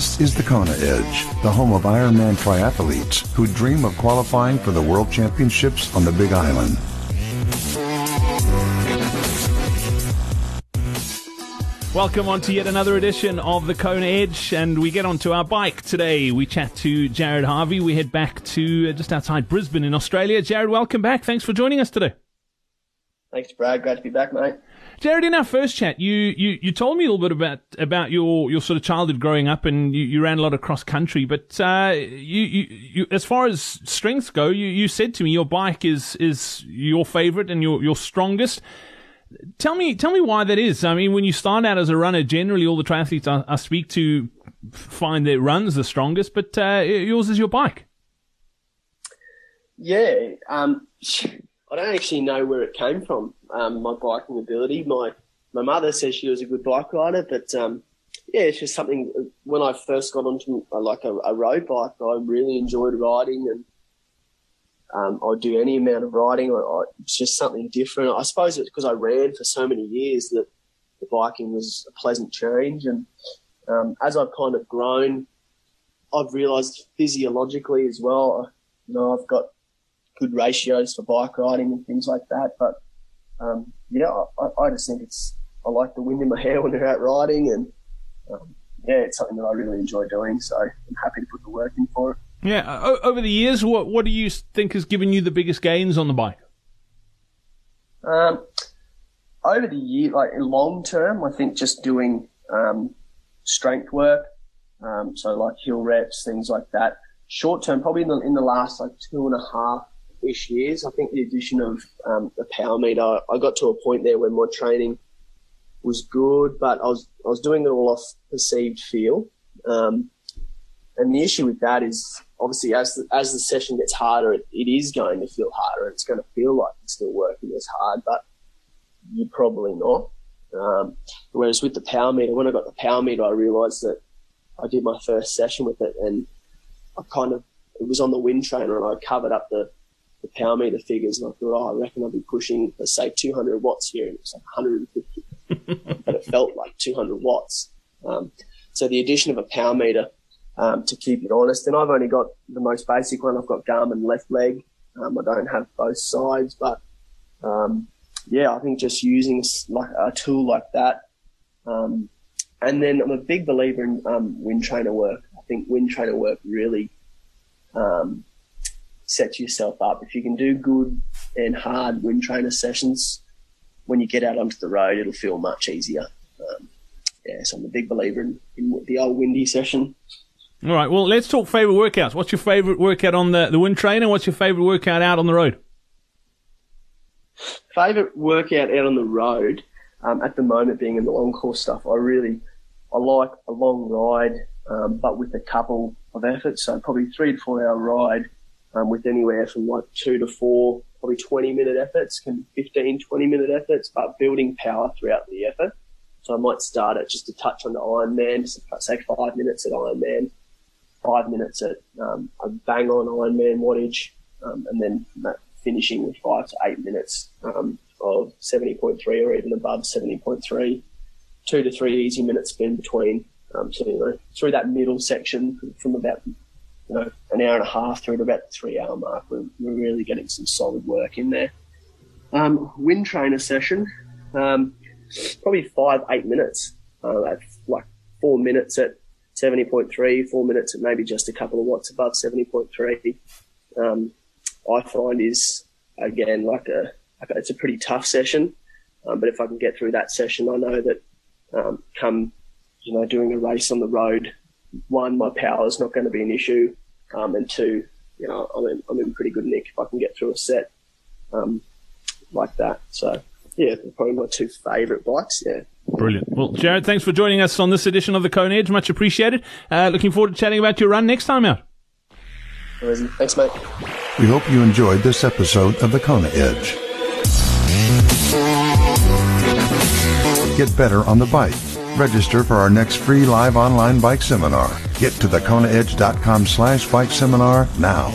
This is the Kona Edge, the home of Ironman triathletes who dream of qualifying for the World Championships on the Big Island. Welcome on to yet another edition of the Kona Edge, and we get onto our bike today. We chat to Jared Harvey. We head back to uh, just outside Brisbane in Australia. Jared, welcome back. Thanks for joining us today. Thanks, Brad. Glad to be back, mate. Jared, in our first chat, you, you, you told me a little bit about about your, your sort of childhood growing up, and you, you ran a lot of cross country. But uh, you, you, you, as far as strengths go, you, you said to me your bike is is your favourite and your your strongest. Tell me, tell me why that is. I mean, when you start out as a runner, generally all the triathletes I, I speak to find their runs the strongest, but uh, yours is your bike. Yeah, um, I don't actually know where it came from. Um, my biking ability. My my mother says she was a good bike rider, but um, yeah, it's just something. When I first got onto uh, like a, a road bike, I really enjoyed riding, and um, I'd do any amount of riding. I, I, it's just something different. I suppose it's because I ran for so many years that the biking was a pleasant change, and um, as I've kind of grown, I've realised physiologically as well. You know, I've got good ratios for bike riding and things like that. But um, yeah, I, I, just think it's I like the wind in my hair when they're out riding, and um, yeah, it's something that I really enjoy doing. So I'm happy to put the work in for it. Yeah, over the years, what what do you think has given you the biggest gains on the bike? Um, over the year, like long term, I think just doing um, strength work, um, so like hill reps, things like that. Short term, probably in the in the last like two and a half ish years. I think the addition of um, the power meter, I got to a point there where my training was good, but I was I was doing it all off perceived feel. Um, and the issue with that is obviously as the, as the session gets harder, it, it is going to feel harder. It's going to feel like it's still working as hard, but you're probably not. Um, whereas with the power meter, when I got the power meter, I realised that I did my first session with it, and I kind of it was on the wind trainer, and I covered up the the power meter figures, and I thought, oh, I reckon I'll be pushing, let's say, 200 watts here, and it was like 150, but it felt like 200 watts. Um, so the addition of a power meter um, to keep it honest, and I've only got the most basic one. I've got Garmin left leg. Um, I don't have both sides, but um, yeah, I think just using like a tool like that. Um, and then I'm a big believer in um, wind trainer work. I think wind trainer work really um, set yourself up. If you can do good and hard wind trainer sessions, when you get out onto the road, it'll feel much easier. Um, yeah, so I'm a big believer in, in the old windy session. All right, well, let's talk favorite workouts. What's your favorite workout on the, the wind trainer? What's your favorite workout out on the road? Favorite workout out on the road, um, at the moment being in the long course stuff, I really, I like a long ride, um, but with a couple of efforts. So probably three to four hour ride um, with anywhere from like two to four, probably 20 minute efforts, can be 15, 20 minute efforts, but building power throughout the effort. So I might start at just a touch on the Ironman, say five minutes at Ironman, five minutes at um, a bang on Ironman wattage, um, and then finishing with five to eight minutes um, of 70.3 or even above 70.3, two to three easy minutes spin between. Um, so, you know, through that middle section from about you know, an hour and a half through to about the three hour mark. We're, we're really getting some solid work in there. Um, wind trainer session, um, probably five, eight minutes, uh, like four minutes at 70.3, four minutes at maybe just a couple of watts above 70.3. Um, I find is again like a, it's a pretty tough session. Um, but if I can get through that session, I know that, um, come, you know, doing a race on the road, one, my power is not going to be an issue. Um, and two, you know, I'm in, I'm in pretty good nick if I can get through a set um, like that. So, yeah, probably my two favourite bikes. Yeah. Brilliant. Well, Jared, thanks for joining us on this edition of the Kona Edge. Much appreciated. Uh, looking forward to chatting about your run next time out. Thanks, mate. We hope you enjoyed this episode of the Kona Edge. Get better on the bike Register for our next free live online bike seminar. Get to thekonaedge.com slash bike seminar now.